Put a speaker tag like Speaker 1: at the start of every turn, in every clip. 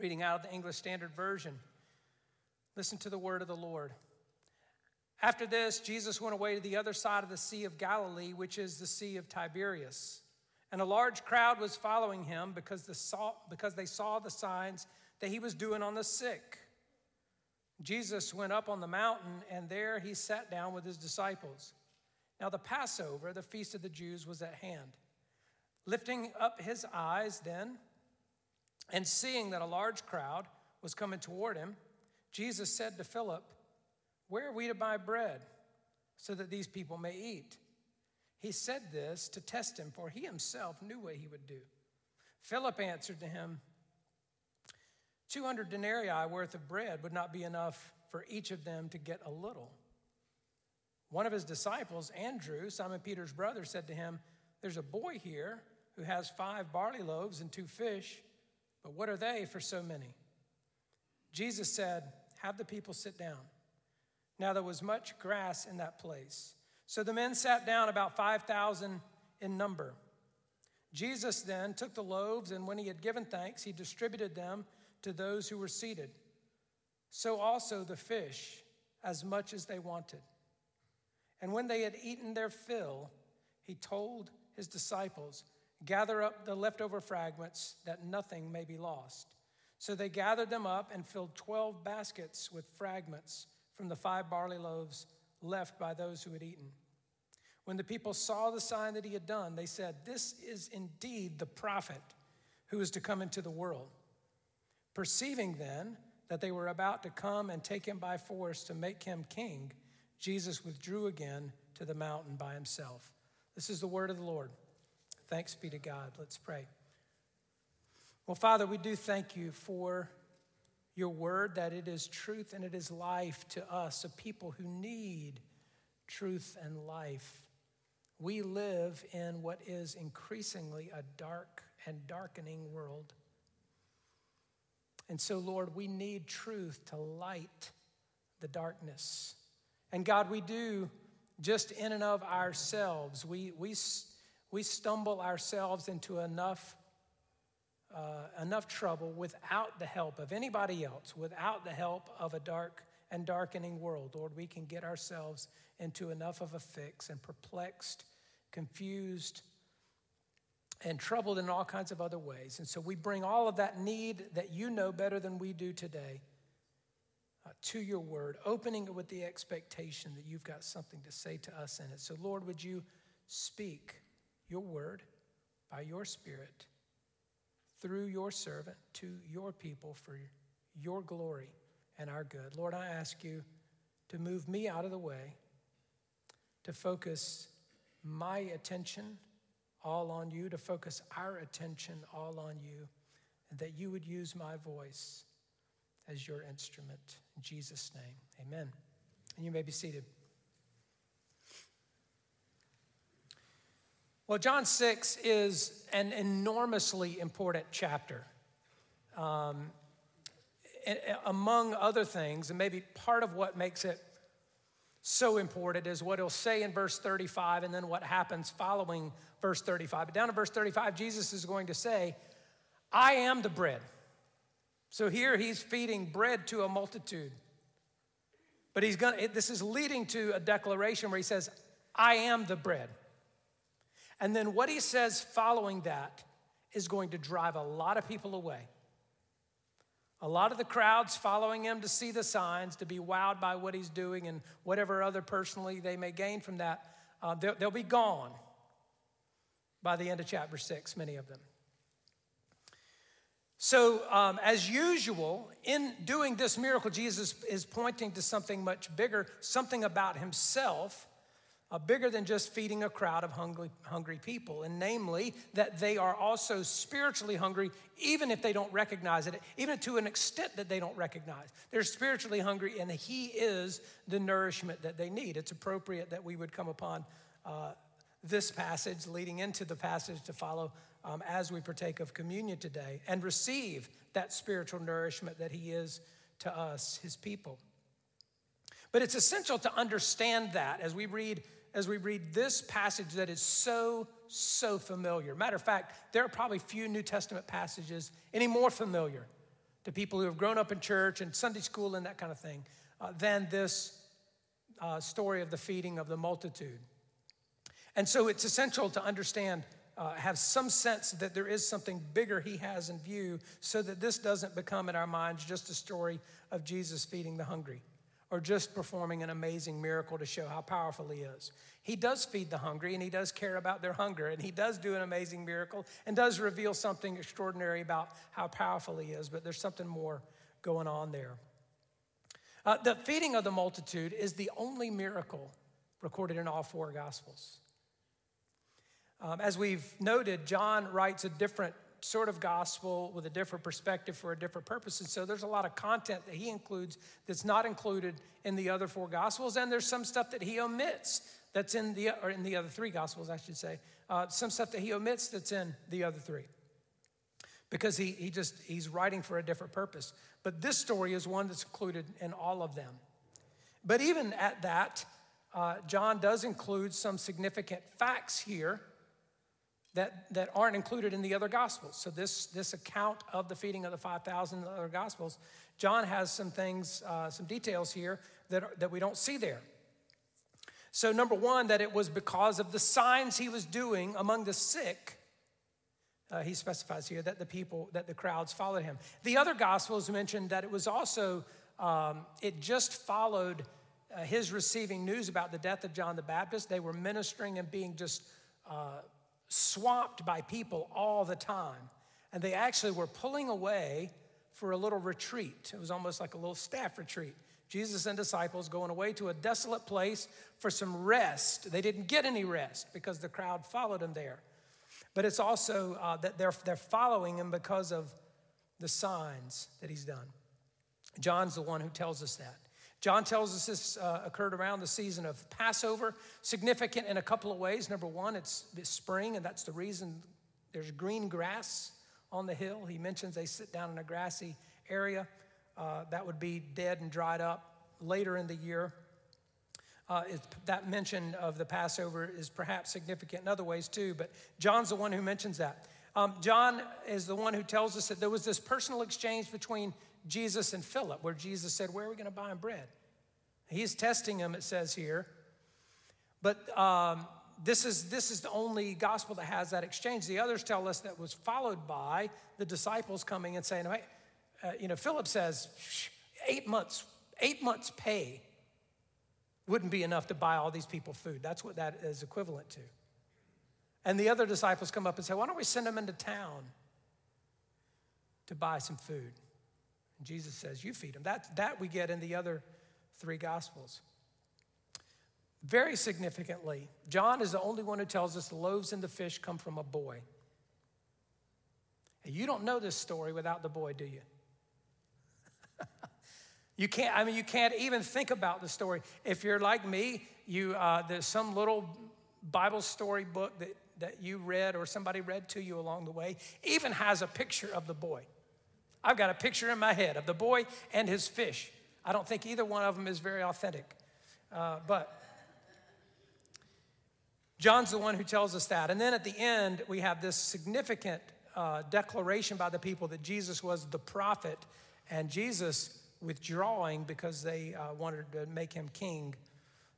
Speaker 1: Reading out of the English Standard Version. Listen to the word of the Lord. After this, Jesus went away to the other side of the Sea of Galilee, which is the Sea of Tiberias. And a large crowd was following him because, the saw, because they saw the signs that he was doing on the sick. Jesus went up on the mountain, and there he sat down with his disciples. Now, the Passover, the feast of the Jews, was at hand. Lifting up his eyes then, and seeing that a large crowd was coming toward him, Jesus said to Philip, Where are we to buy bread so that these people may eat? He said this to test him, for he himself knew what he would do. Philip answered to him, 200 denarii worth of bread would not be enough for each of them to get a little. One of his disciples, Andrew, Simon Peter's brother, said to him, There's a boy here who has five barley loaves and two fish, but what are they for so many? Jesus said, Have the people sit down. Now there was much grass in that place. So the men sat down, about 5,000 in number. Jesus then took the loaves, and when he had given thanks, he distributed them to those who were seated. So also the fish, as much as they wanted. And when they had eaten their fill, he told his disciples, Gather up the leftover fragments, that nothing may be lost. So they gathered them up and filled 12 baskets with fragments from the five barley loaves left by those who had eaten. When the people saw the sign that he had done, they said, This is indeed the prophet who is to come into the world. Perceiving then that they were about to come and take him by force to make him king, Jesus withdrew again to the mountain by himself. This is the word of the Lord. Thanks be to God. Let's pray. Well, Father, we do thank you for your word, that it is truth and it is life to us, a people who need truth and life. We live in what is increasingly a dark and darkening world. And so, Lord, we need truth to light the darkness. And God, we do just in and of ourselves, we, we, we stumble ourselves into enough, uh, enough trouble without the help of anybody else, without the help of a dark and darkening world. Lord, we can get ourselves into enough of a fix and perplexed, confused, and troubled in all kinds of other ways. And so we bring all of that need that you know better than we do today uh, to your word, opening it with the expectation that you've got something to say to us in it. So, Lord, would you speak your word by your spirit through your servant to your people for your glory and our good? Lord, I ask you to move me out of the way, to focus my attention all on you, to focus our attention all on you, and that you would use my voice as your instrument. In Jesus' name, amen. And you may be seated. Well, John 6 is an enormously important chapter. Um, among other things, and maybe part of what makes it so important is what he'll say in verse 35 and then what happens following verse 35. But down in verse 35, Jesus is going to say, I am the bread. So here he's feeding bread to a multitude. But he's going to, this is leading to a declaration where he says, I am the bread. And then what he says following that is going to drive a lot of people away. A lot of the crowds following him to see the signs, to be wowed by what he's doing and whatever other personally they may gain from that, uh, they'll, they'll be gone by the end of chapter six, many of them. So, um, as usual, in doing this miracle, Jesus is pointing to something much bigger, something about himself, uh, bigger than just feeding a crowd of hungry, hungry people, and namely that they are also spiritually hungry, even if they don't recognize it, even to an extent that they don't recognize. They're spiritually hungry, and He is the nourishment that they need. It's appropriate that we would come upon uh, this passage leading into the passage to follow um, as we partake of communion today and receive that spiritual nourishment that He is to us, His people. But it's essential to understand that as we read as we read this passage that is so so familiar. Matter of fact, there are probably few New Testament passages any more familiar to people who have grown up in church and Sunday school and that kind of thing uh, than this uh, story of the feeding of the multitude. And so it's essential to understand, uh, have some sense that there is something bigger he has in view so that this doesn't become in our minds just a story of Jesus feeding the hungry or just performing an amazing miracle to show how powerful he is. He does feed the hungry and he does care about their hunger and he does do an amazing miracle and does reveal something extraordinary about how powerful he is, but there's something more going on there. Uh, the feeding of the multitude is the only miracle recorded in all four Gospels. Um, as we've noted, John writes a different sort of gospel with a different perspective for a different purpose. And so there's a lot of content that he includes that's not included in the other four gospels. And there's some stuff that he omits that's in the, or in the other three gospels, I should say. Uh, some stuff that he omits that's in the other three. Because he, he just, he's writing for a different purpose. But this story is one that's included in all of them. But even at that, uh, John does include some significant facts here that, that aren't included in the other gospels. So this, this account of the feeding of the 5,000 in the other gospels, John has some things, uh, some details here that, that we don't see there. So number one, that it was because of the signs he was doing among the sick. Uh, he specifies here that the people, that the crowds followed him. The other gospels mentioned that it was also, um, it just followed uh, his receiving news about the death of John the Baptist. They were ministering and being just uh, swamped by people all the time. And they actually were pulling away for a little retreat. It was almost like a little staff retreat. Jesus and disciples going away to a desolate place for some rest. They didn't get any rest because the crowd followed him there. But it's also uh, that they're, they're following him because of the signs that he's done. John's the one who tells us that. John tells us this uh, occurred around the season of Passover, significant in a couple of ways. Number one, it's this spring, and that's the reason there's green grass on the hill. He mentions they sit down in a grassy area uh, that would be dead and dried up later in the year. Uh, it, that mention of the Passover is perhaps significant in other ways too, but John's the one who mentions that. Um, John is the one who tells us that there was this personal exchange between Jesus and Philip, where Jesus said, Where are we going to buy him bread? He's testing him, it says here. But um, this, is, this is the only gospel that has that exchange. The others tell us that was followed by the disciples coming and saying, hey, uh, you know, Philip says, eight months, eight months' pay wouldn't be enough to buy all these people food. That's what that is equivalent to. And the other disciples come up and say, Why don't we send them into town to buy some food? And Jesus says, You feed them. That, that we get in the other three gospels. Very significantly, John is the only one who tells us the loaves and the fish come from a boy. And you don't know this story without the boy, do you? you can't, I mean, you can't even think about the story. If you're like me, you, uh, there's some little Bible story book that, that you read or somebody read to you along the way, even has a picture of the boy. I've got a picture in my head of the boy and his fish. I don't think either one of them is very authentic. Uh, but John's the one who tells us that. And then at the end, we have this significant uh, declaration by the people that Jesus was the prophet and Jesus withdrawing because they uh, wanted to make him king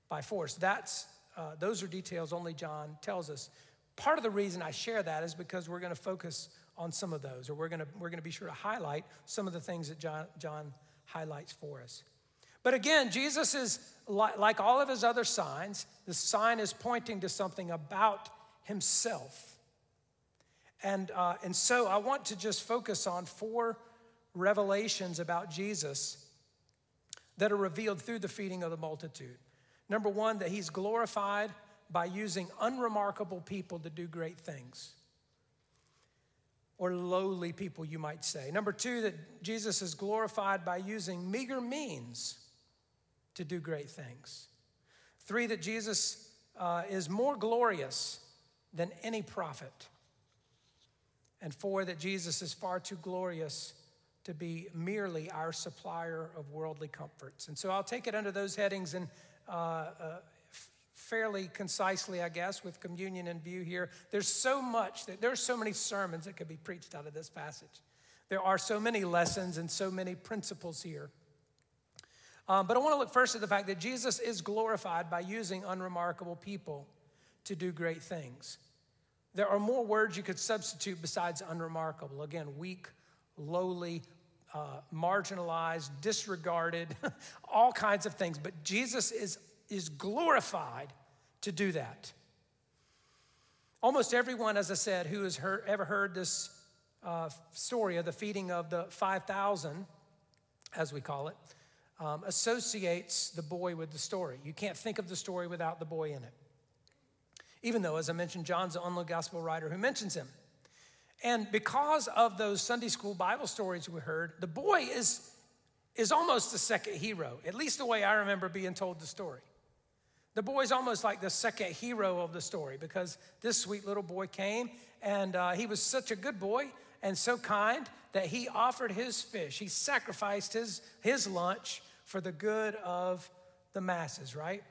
Speaker 1: by force. That's, uh, those are details only John tells us. Part of the reason I share that is because we're going to focus on some of those, or we're to, we're to be sure to highlight some of the things that John, John highlights for us. But again, Jesus is like all of his other signs, the sign is pointing to something about himself. And, uh, and so I want to just focus on four revelations about Jesus that are revealed through the feeding of the multitude. Number one, that he's glorified by using unremarkable people to do great things or lowly people, you might say. Number two, that Jesus is glorified by using meager means to do great things. Three, that Jesus uh, is more glorious than any prophet. And four, that Jesus is far too glorious to be merely our supplier of worldly comforts. And so I'll take it under those headings and uh, uh, fairly concisely, I guess, with communion in view here. There's so much that there's so many sermons that could be preached out of this passage. There are so many lessons and so many principles here. Um, but I want to look first at the fact that Jesus is glorified by using unremarkable people to do great things. There are more words you could substitute besides unremarkable. Again, weak, lowly, uh, marginalized, disregarded, all kinds of things. But Jesus is, is glorified to do that. Almost everyone, as I said, who has heard, ever heard this uh, story of the feeding of the 5,000, as we call it, um, associates the boy with the story. You can't think of the story without the boy in it. Even though, as I mentioned, John's the only gospel writer who mentions him. And because of those Sunday school Bible stories we heard, the boy is, is almost the second hero, at least the way I remember being told the story. The boy's almost like the second hero of the story because this sweet little boy came and uh, he was such a good boy and so kind that he offered his fish. He sacrificed his, his lunch for the good of the masses, right?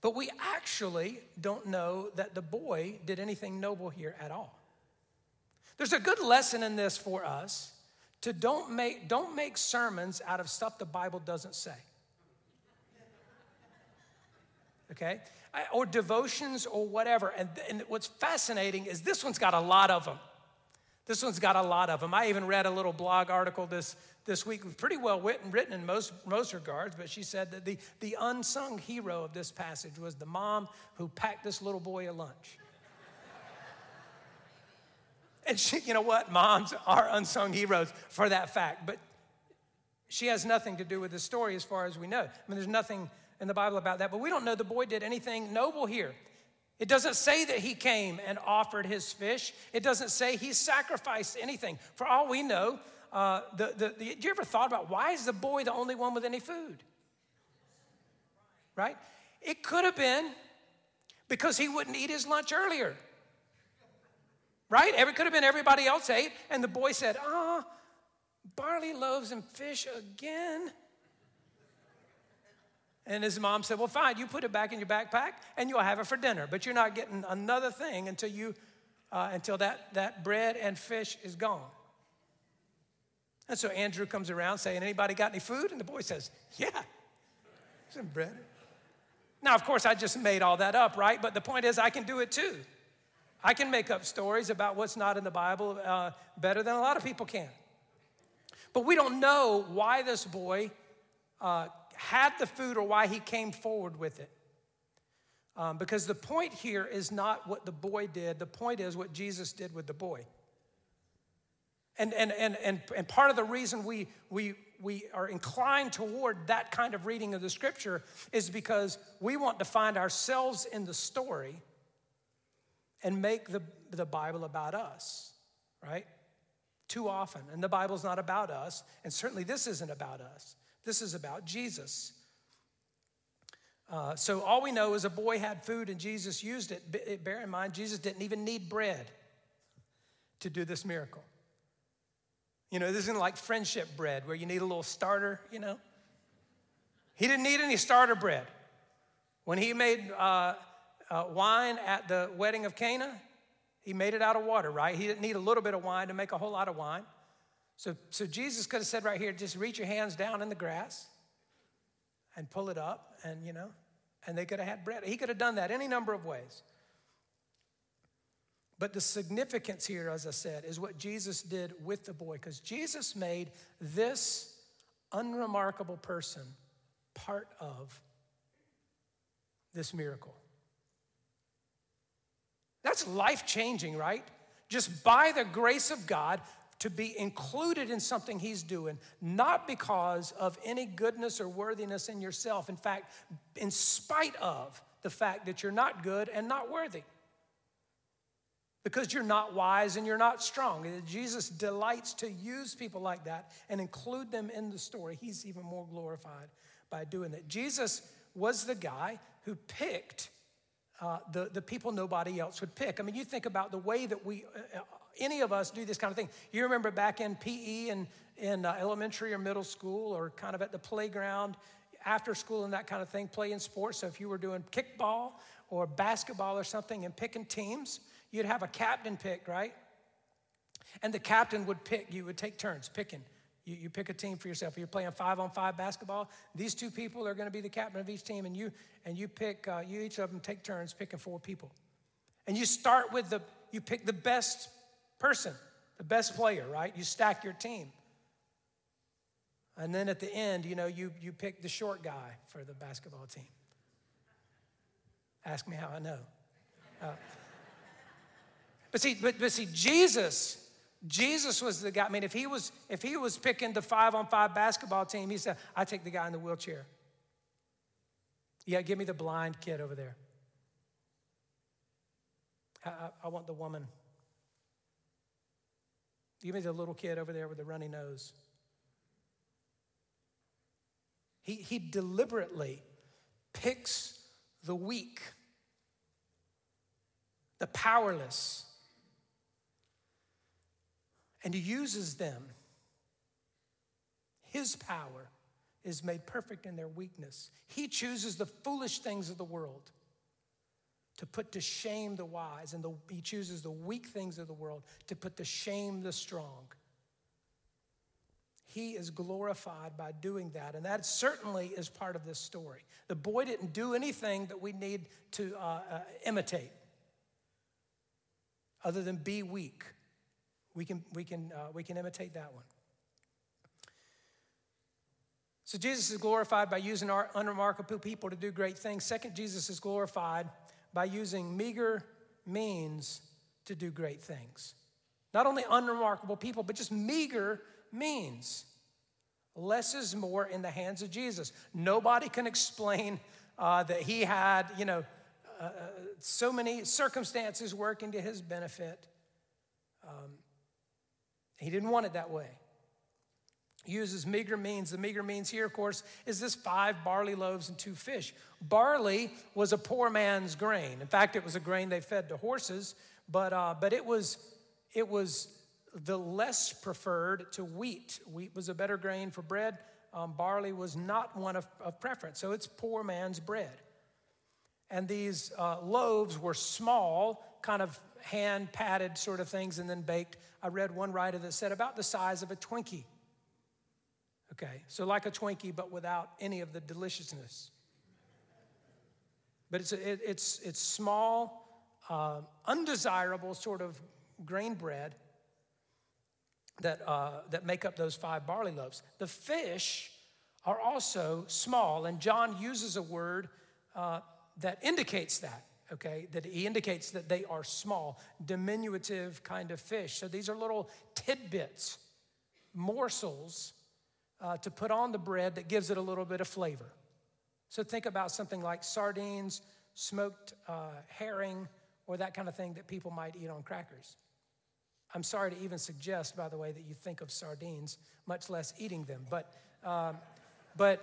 Speaker 1: But we actually don't know that the boy did anything noble here at all. There's a good lesson in this for us to don't make, don't make sermons out of stuff the Bible doesn't say. Okay? Or devotions or whatever. And, and what's fascinating is this one's got a lot of them. This one's got a lot of them. I even read a little blog article this, this week, pretty well written, written in most, most regards, but she said that the, the unsung hero of this passage was the mom who packed this little boy a lunch. and she, you know what? Moms are unsung heroes for that fact, but she has nothing to do with the story as far as we know. I mean, there's nothing in the Bible about that, but we don't know the boy did anything noble here. It doesn't say that he came and offered his fish. It doesn't say he sacrificed anything. For all we know, uh, the, the, the, you ever thought about why is the boy the only one with any food? Right? It could have been because he wouldn't eat his lunch earlier. Right? It could have been everybody else ate, and the boy said, Ah, barley loaves and fish again. And his mom said, Well, fine, you put it back in your backpack and you'll have it for dinner, but you're not getting another thing until, you, uh, until that, that bread and fish is gone. And so Andrew comes around saying, Anybody got any food? And the boy says, Yeah, some bread. Now, of course, I just made all that up, right? But the point is, I can do it too. I can make up stories about what's not in the Bible uh, better than a lot of people can. But we don't know why this boy uh, had the food or why he came forward with it. Um, because the point here is not what the boy did, the point is what Jesus did with the boy. And, and, and, and, and part of the reason we, we, we are inclined toward that kind of reading of the scripture is because we want to find ourselves in the story and make the, the Bible about us, right? Too often. And the Bible's not about us, and certainly this isn't about us. This is about Jesus. Uh, so all we know is a boy had food and Jesus used it. Bear in mind, Jesus didn't even need bread to do this miracle. You know, this isn't like friendship bread where you need a little starter, you know. He didn't need any starter bread. When he made uh, uh, wine at the wedding of Cana, he made it out of water, right? He didn't need a little bit of wine to make a whole lot of wine. So, so Jesus could have said right here, just reach your hands down in the grass and pull it up, and you know, and they could have had bread. He could have done that any number of ways. But the significance here, as I said, is what Jesus did with the boy, because Jesus made this unremarkable person part of this miracle. That's life changing, right? Just by the grace of God, to be included in something he's doing, not because of any goodness or worthiness in yourself. In fact, in spite of the fact that you're not good and not worthy. Because you're not wise and you're not strong. Jesus delights to use people like that and include them in the story. He's even more glorified by doing that. Jesus was the guy who picked uh, the, the people nobody else would pick. I mean, you think about the way that we uh, any of us do this kind of thing. You remember back in PE and in uh, elementary or middle school or kind of at the playground, after school and that kind of thing, playing sports. So if you were doing kickball or basketball or something and picking teams, you'd have a captain pick, right? And the captain would pick, you would take turns picking. You, you pick a team for yourself. You're playing five on five basketball. These two people are going to be the captain of each team, and you and you pick. Uh, you each of them take turns picking four people, and you start with the. You pick the best person, the best player, right? You stack your team, and then at the end, you know, you you pick the short guy for the basketball team. Ask me how I know. Uh, but see, but, but see, Jesus, Jesus was the guy. I mean, if he was if he was picking the five on five basketball team, he said, "I take the guy in the wheelchair." Yeah, give me the blind kid over there. I, I want the woman. Give me the little kid over there with the runny nose. He, he deliberately picks the weak, the powerless, and he uses them. His power is made perfect in their weakness. He chooses the foolish things of the world to put to shame the wise, and the, he chooses the weak things of the world to put to shame the strong. He is glorified by doing that, and that certainly is part of this story. The boy didn't do anything that we need to uh, uh, imitate other than be weak. We can, we can, uh, we can imitate that one. So Jesus is glorified by using our unremarkable people to do great things. Second, Jesus is glorified by using meager means to do great things. Not only unremarkable people, but just meager means. Less is more in the hands of Jesus. Nobody can explain uh, that he had, you know, uh, uh so many circumstances working to his benefit. Um, he didn't want it that way. Uses meager means. The meager means here, of course, is this five barley loaves and two fish. Barley was a poor man's grain. In fact, it was a grain they fed to horses, but, uh, but it, was, it was the less preferred to wheat. Wheat was a better grain for bread. Um, barley was not one of, of, preference. So it's poor man's bread. And these uh, loaves were small, kind of hand patted sort of things, and then baked I read one writer that said about the size of a Twinkie. Okay, so like a Twinkie, but without any of the deliciousness. But it's, it, it's, it's small, uh, undesirable sort of grain bread that, uh, that make up those five barley loaves. The fish are also small, and John uses a word uh, that indicates that okay, that he indicates that they are small, diminutive kind of fish. So these are little tidbits, morsels uh, to put on the bread that gives it a little bit of flavor. So think about something like sardines, smoked uh, herring, or that kind of thing that people might eat on crackers. I'm sorry to even suggest, by the way, that you think of sardines, much less eating them. But, um, but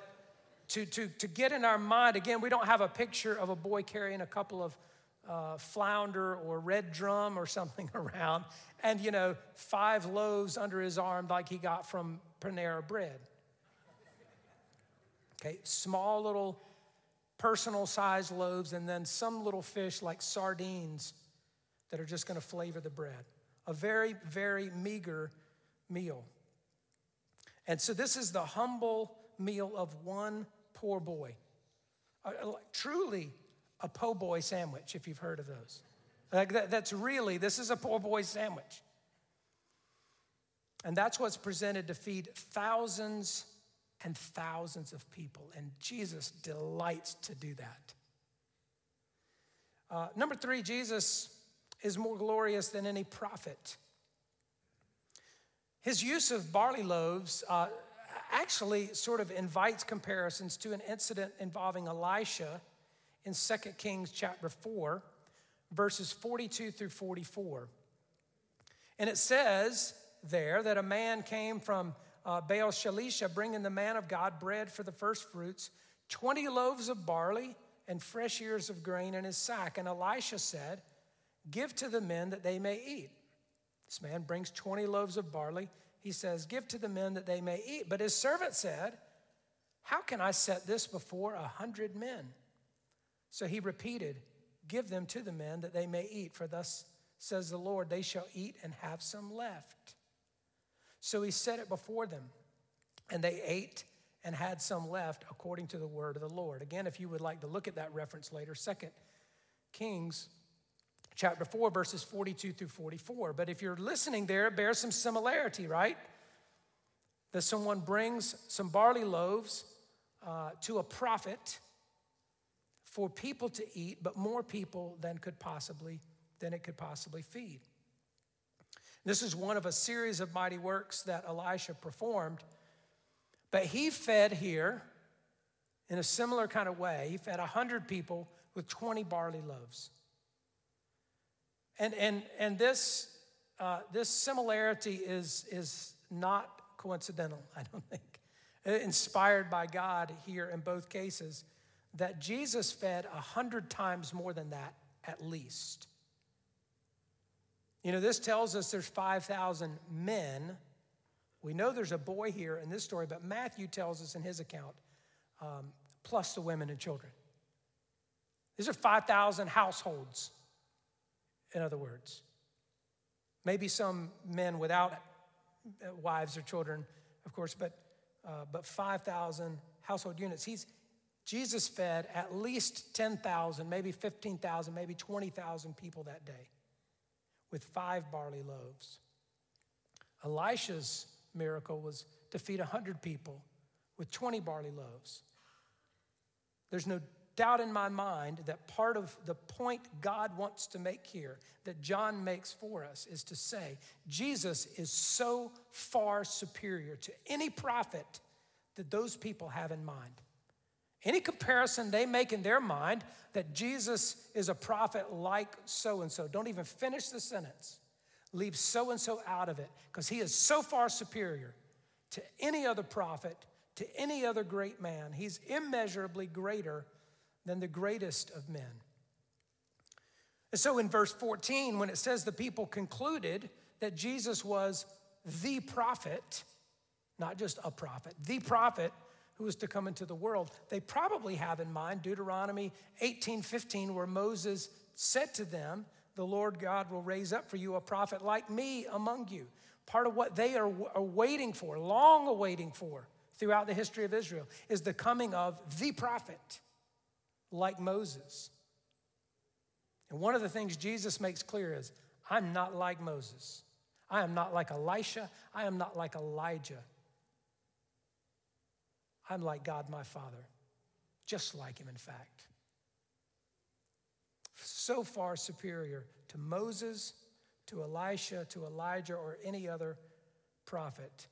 Speaker 1: to, to, to get in our mind, again, we don't have a picture of a boy carrying a couple of uh, flounder or red drum or something around and, you know, five loaves under his arm like he got from Panera Bread. Okay, small little personal sized loaves and then some little fish like sardines that are just to flavor the bread. A very, very meager meal. And so this is the humble meal of one poor boy. Uh, truly a po' boy sandwich, if you've heard of those. Like that, that's really, this is a poor boy sandwich. And that's what's presented to feed thousands and thousands of people. And Jesus delights to do that. Uh, number three, Jesus is more glorious than any prophet. His use of barley loaves uh, actually sort of invites comparisons to an incident involving Elisha in 2 Kings chapter 4, verses 42 through 44. And it says there that a man came from uh, Baal Shalisha bringing the man of God bread for the first fruits, 20 loaves of barley and fresh ears of grain in his sack. And Elisha said, Give to the men that they may eat. This man brings 20 loaves of barley he says, Give to the men that they may eat. But his servant said, How can I set this before a hundred men? So he repeated, Give them to the men that they may eat, for thus says the Lord, they shall eat and have some left. So he set it before them, and they ate and had some left according to the word of the Lord. Again, if you would like to look at that reference later, Second Kings chapter 4, verses 42 through 44. But if you're listening there, bears some similarity, right? That someone brings some barley loaves uh, to a prophet for people to eat, but more people than could possibly than it could possibly feed. This is one of a series of mighty works that Elisha performed, but he fed here in a similar kind of way. He fed 100 people with 20 barley loaves. And, and, and this, uh, this similarity is, is not coincidental, I don't think. Inspired by God here in both cases, that Jesus fed a hundred times more than that, at least. You know, this tells us there's 5,000 men. We know there's a boy here in this story, but Matthew tells us in his account, um, plus the women and children. These are 5,000 households, in other words. Maybe some men without wives or children, of course, but, uh, but 5,000 household units. He's, Jesus fed at least 10,000, maybe 15,000, maybe 20,000 people that day with five barley loaves. Elisha's miracle was to feed 100 people with 20 barley loaves. There's no doubt in my mind that part of the point God wants to make here, that John makes for us, is to say Jesus is so far superior to any prophet that those people have in mind. Any comparison they make in their mind that Jesus is a prophet like so and so, don't even finish the sentence. Leave so and so out of it because he is so far superior to any other prophet, to any other great man. He's immeasurably greater than the greatest of men. And so in verse 14, when it says the people concluded that Jesus was the prophet, not just a prophet, the prophet who was to come into the world, they probably have in mind Deuteronomy 18:15, where Moses said to them, The Lord God will raise up for you a prophet like me among you. Part of what they are, are waiting for, long awaiting for throughout the history of Israel, is the coming of the prophet like Moses. And one of the things Jesus makes clear is I'm not like Moses. I am not like Elisha. I am not like Elijah. I'm like God my Father, just like him, in fact. So far superior to Moses, to Elisha, to Elijah, or any other prophet.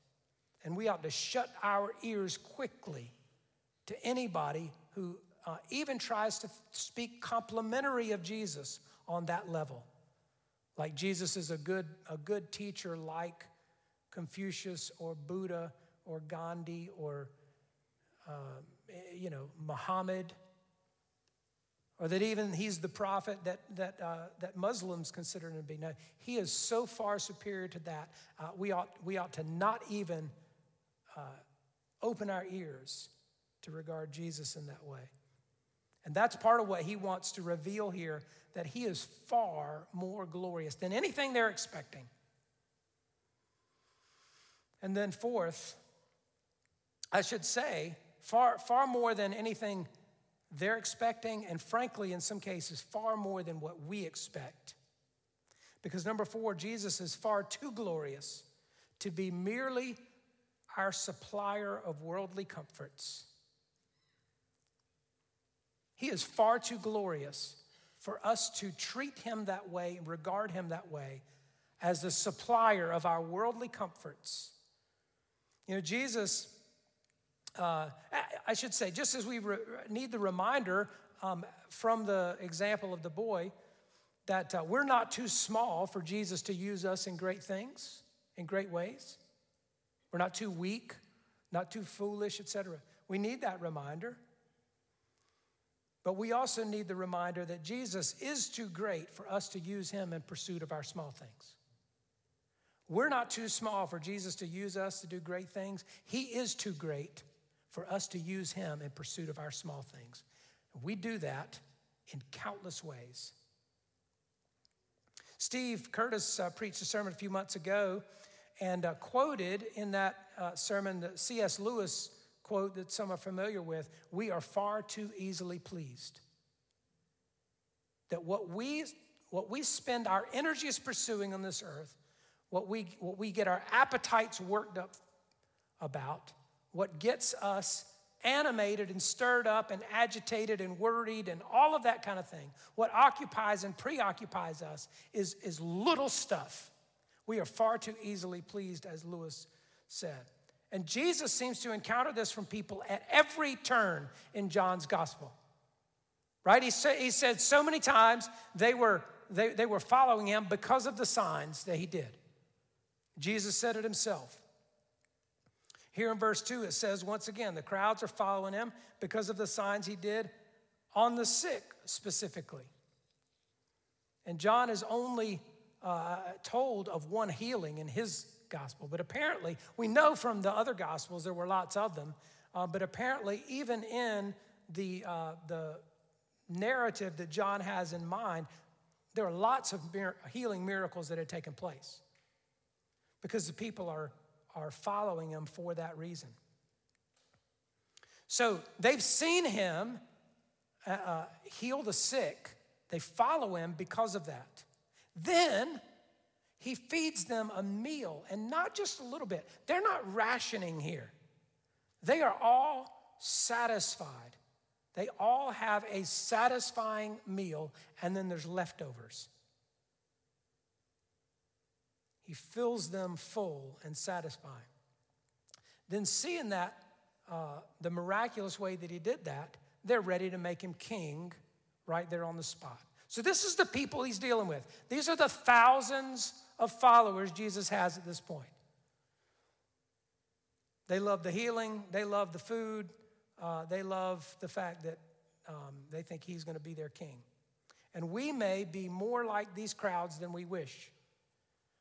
Speaker 1: And we ought to shut our ears quickly to anybody who uh, even tries to speak complimentary of Jesus on that level. Like Jesus is a good, a good teacher, like Confucius or Buddha or Gandhi or uh, you know, Muhammad, or that even he's the prophet that, that, uh, that Muslims consider him to be. Now, he is so far superior to that, uh, we, ought, we ought to not even uh, open our ears to regard Jesus in that way. And that's part of what he wants to reveal here that he is far more glorious than anything they're expecting. And then, fourth, I should say, far, far more than anything they're expecting, and frankly, in some cases, far more than what we expect. Because number four, Jesus is far too glorious to be merely our supplier of worldly comforts. He is far too glorious for us to treat him that way and regard him that way as the supplier of our worldly comforts. You know, Jesus uh, I should say, just as we re- need the reminder um, from the example of the boy, that uh, we're not too small for Jesus to use us in great things, in great ways. We're not too weak, not too foolish, etc. We need that reminder. But we also need the reminder that Jesus is too great for us to use him in pursuit of our small things. We're not too small for Jesus to use us to do great things. He is too great for us to use Him in pursuit of our small things. We do that in countless ways. Steve Curtis uh, preached a sermon a few months ago and uh, quoted in that uh, sermon the C.S. Lewis quote that some are familiar with We are far too easily pleased. That what we, what we spend our energies pursuing on this earth, what we, what we get our appetites worked up about, what gets us animated and stirred up and agitated and worried and all of that kind of thing, what occupies and preoccupies us is, is little stuff. We are far too easily pleased, as Lewis said. And Jesus seems to encounter this from people at every turn in John's gospel. Right? He, say, he said so many times they were, they, they were following him because of the signs that he did. Jesus said it himself. Here in verse 2, it says once again, the crowds are following him because of the signs he did on the sick specifically. And John is only uh, told of one healing in his gospel, but apparently, we know from the other gospels, there were lots of them, uh, but apparently, even in the, uh, the narrative that John has in mind, there are lots of mir- healing miracles that had taken place because the people are are following him for that reason. So they've seen him uh, uh, heal the sick, they follow him because of that. Then he feeds them a meal, and not just a little bit. They're not rationing here, they are all satisfied. They all have a satisfying meal, and then there's leftovers. He fills them full and satisfying. Then, seeing that, uh, the miraculous way that he did that, they're ready to make him king right there on the spot. So, this is the people he's dealing with. These are the thousands of followers Jesus has at this point. They love the healing, they love the food, uh, they love the fact that um, they think he's going to be their king. And we may be more like these crowds than we wish.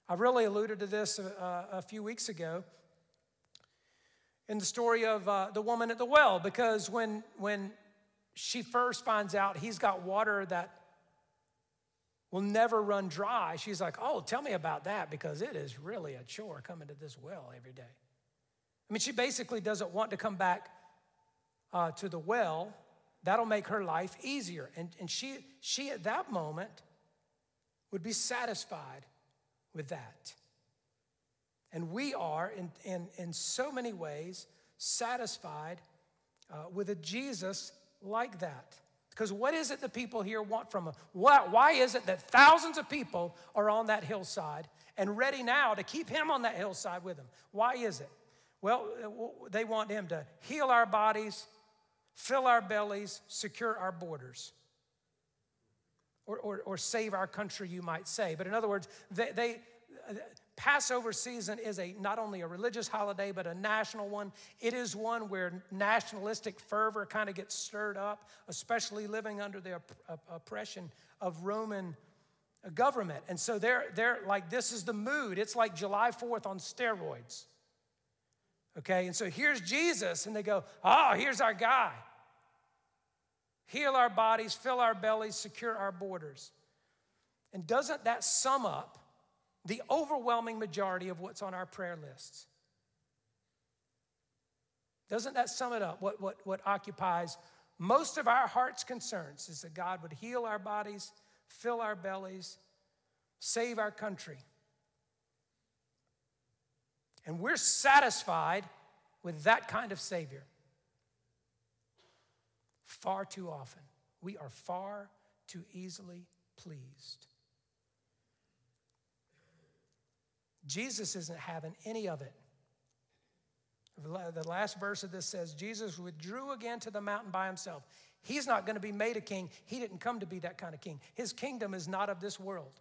Speaker 1: I really alluded to this a, uh, a few weeks ago in the story of uh, the woman at the well, because when, when she first finds out he's got water that will never run dry, she's like, Oh, tell me about that because it is really a chore coming to this well every day. I mean, she basically doesn't want to come back uh, to the well. That'll make her life easier. And, and she, she, at that moment, would be satisfied with that. And we are, in, in, in so many ways, satisfied uh, with a Jesus like that. Because what is it that people here want from him? Why, why is it that thousands of people are on that hillside and ready now to keep him on that hillside with them? Why is it? Well, uh, they want him to heal our bodies, fill our bellies, secure our borders or, or, or save our country, you might say. But in other words, they, they Passover season is a not only a religious holiday but a national one. It is one where nationalistic fervor kind of gets stirred up, especially living under the op- oppression of Roman government. And so they're they're like this is the mood. It's like July 4th on steroids. Okay? And so here's Jesus and they go, "Oh, here's our guy heal our bodies, fill our bellies, secure our borders. And doesn't that sum up the overwhelming majority of what's on our prayer lists? Doesn't that sum it up? What, what, what occupies most of our heart's concerns is that God would heal our bodies, fill our bellies, save our country. And we're satisfied with that kind of Savior far too often. We are far too easily pleased. Jesus isn't having any of it. The last verse of this says Jesus withdrew again to the mountain by himself. He's not going to be made a king. He didn't come to be that kind of king. His kingdom is not of this world.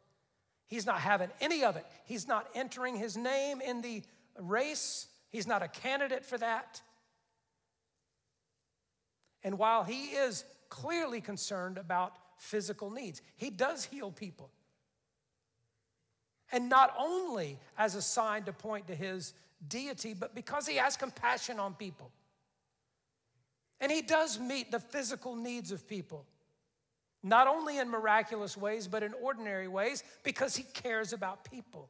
Speaker 1: He's not having any of it. He's not entering his name in the race. He's not a candidate for that. And while he is clearly concerned about physical needs, he does heal people. And not only as a sign to point to his deity, but because he has compassion on people. And he does meet the physical needs of people. not only in miraculous ways, but in ordinary ways, because He cares about people.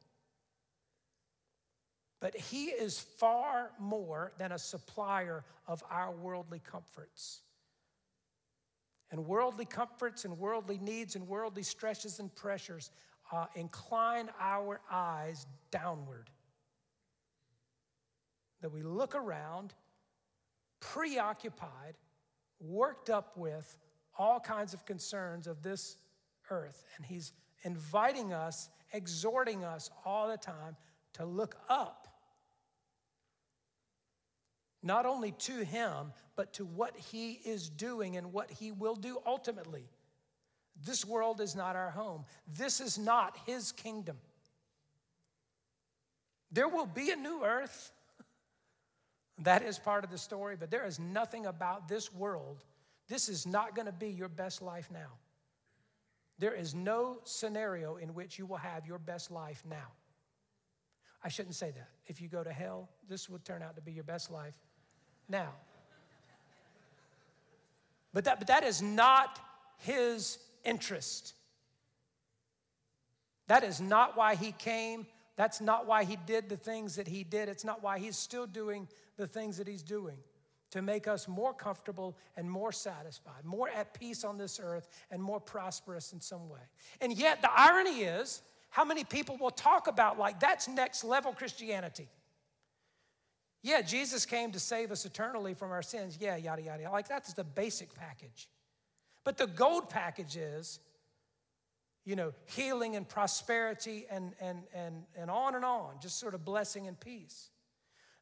Speaker 1: But He is far more than a supplier of our worldly comforts. And worldly comforts and worldly needs and worldly stresses and pressures uh, incline our eyes downward. That we look around, preoccupied, worked up with all kinds of concerns of this earth. And He's inviting us, exhorting us all the time to look up. Not only to Him, but to what He is doing and what He will do ultimately. This world is not our home. This is not His kingdom. There will be a new earth. That is part of the story, but there is nothing about this world this is not going to be your best life now. There is no scenario in which you will have your best life now. I shouldn't say that. If you go to hell, this will turn out to be your best life now. But that, but that is not his interest. That is not why he came. That's not why he did the things that he did. It's not why he's still doing the things that he's doing to make us more comfortable and more satisfied, more at peace on this earth, and more prosperous in some way. And yet, the irony is how many people will talk about like that's next level Christianity. Yeah, Jesus came to save us eternally from our sins. Yeah, yada, yada. Like that's the basic package. But the gold package is, you know, healing and prosperity and, and, and, and on and on, just sort of blessing and peace.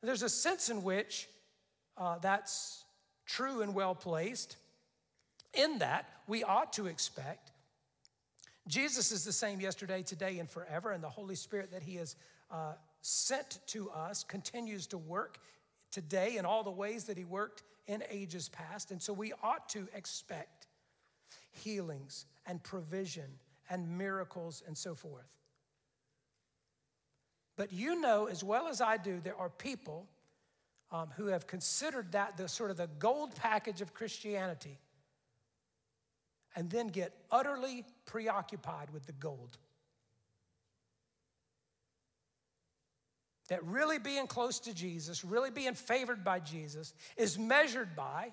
Speaker 1: There's a sense in which uh, that's true and well placed. In that, we ought to expect Jesus is the same yesterday, today, and forever, and the Holy Spirit that He has uh, sent to us continues to work today in all the ways that He worked in ages past. And so we ought to expect healings and provision and miracles and so forth. But you know as well as I do, there are people um, who have considered that the sort of the gold package of Christianity and then get utterly preoccupied with the gold. That really being close to Jesus, really being favored by Jesus, is measured by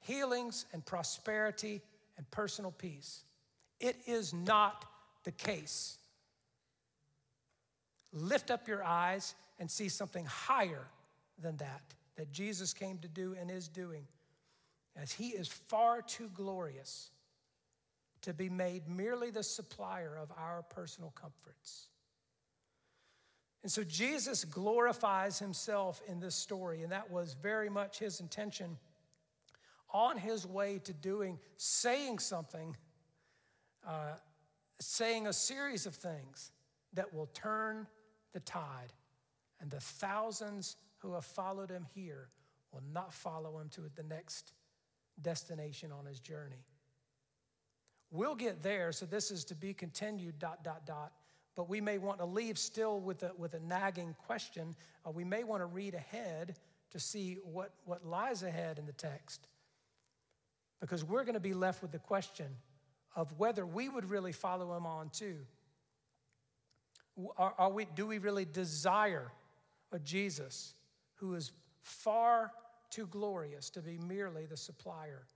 Speaker 1: healings and prosperity and personal peace. It is not the case. Lift up your eyes and see something higher than that, that Jesus came to do and is doing, as he is far too glorious to be made merely the supplier of our personal comforts. And so Jesus glorifies himself in this story, and that was very much his intention on his way to doing, saying something, uh, saying a series of things that will turn the tide. And the thousands who have followed him here will not follow him to the next destination on his journey. We'll get there, so this is to be continued, dot, dot, dot. But we may want to leave still with a, with a nagging question. Uh, we may want to read ahead to see what, what lies ahead in the text. Because we're going to be left with the question of whether we would really follow him on too. Are, are we, do we really desire a Jesus who is far too glorious to be merely the supplier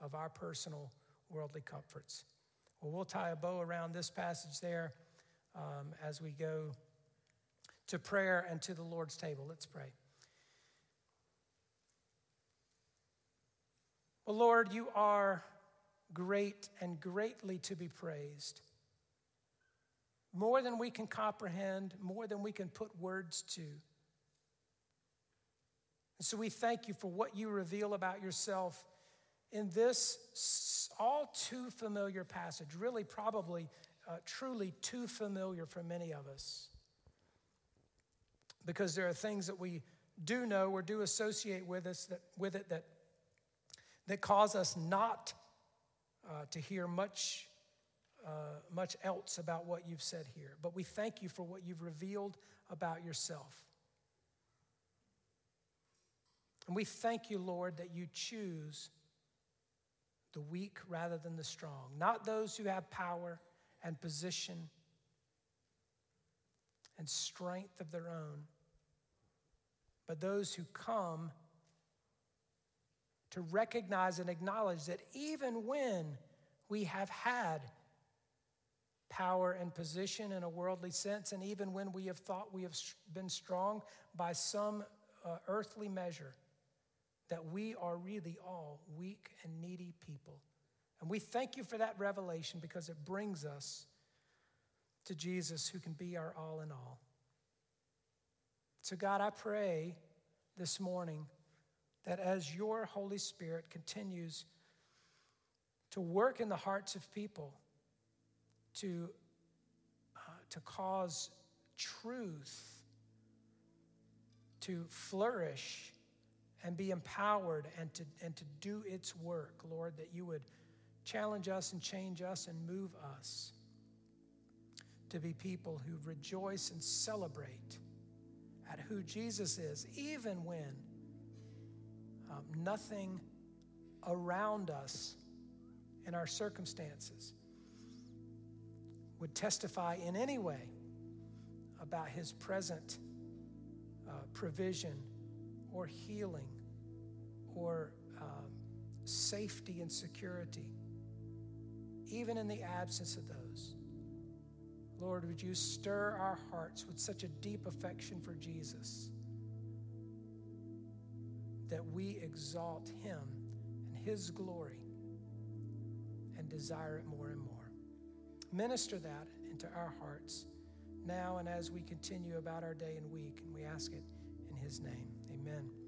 Speaker 1: of our personal worldly comforts. Well, we'll tie a bow around this passage there um, as we go to prayer and to the Lord's table. Let's pray. Well, Lord, you are great and greatly to be praised. More than we can comprehend, more than we can put words to. And so we thank you for what you reveal about yourself in this all too familiar passage, really, probably uh, truly too familiar for many of us. Because there are things that we do know or do associate with us that, with it that, that cause us not uh, to hear much, uh, much else about what you've said here. But we thank you for what you've revealed about yourself. And we thank you, Lord, that you choose the weak rather than the strong, not those who have power and position and strength of their own, but those who come to recognize and acknowledge that even when we have had power and position in a worldly sense, and even when we have thought we have been strong by some uh, earthly measure, that we are really all weak and needy people. And we thank you for that revelation because it brings us to Jesus who can be our all in all. So, God, I pray this morning that as your Holy Spirit continues to work in the hearts of people, to, uh, to cause truth to flourish and be empowered and to, and to do its work, Lord, that you would challenge us and change us and move us to be people who rejoice and celebrate at who Jesus is, even when um, nothing around us in our circumstances would testify in any way about his present uh, provision or healing or um, safety and security, even in the absence of those. Lord, would you stir our hearts with such a deep affection for Jesus that we exalt him and his glory and desire it more and more. Minister that into our hearts now and as we continue about our day and week, and we ask it in his name. Amen.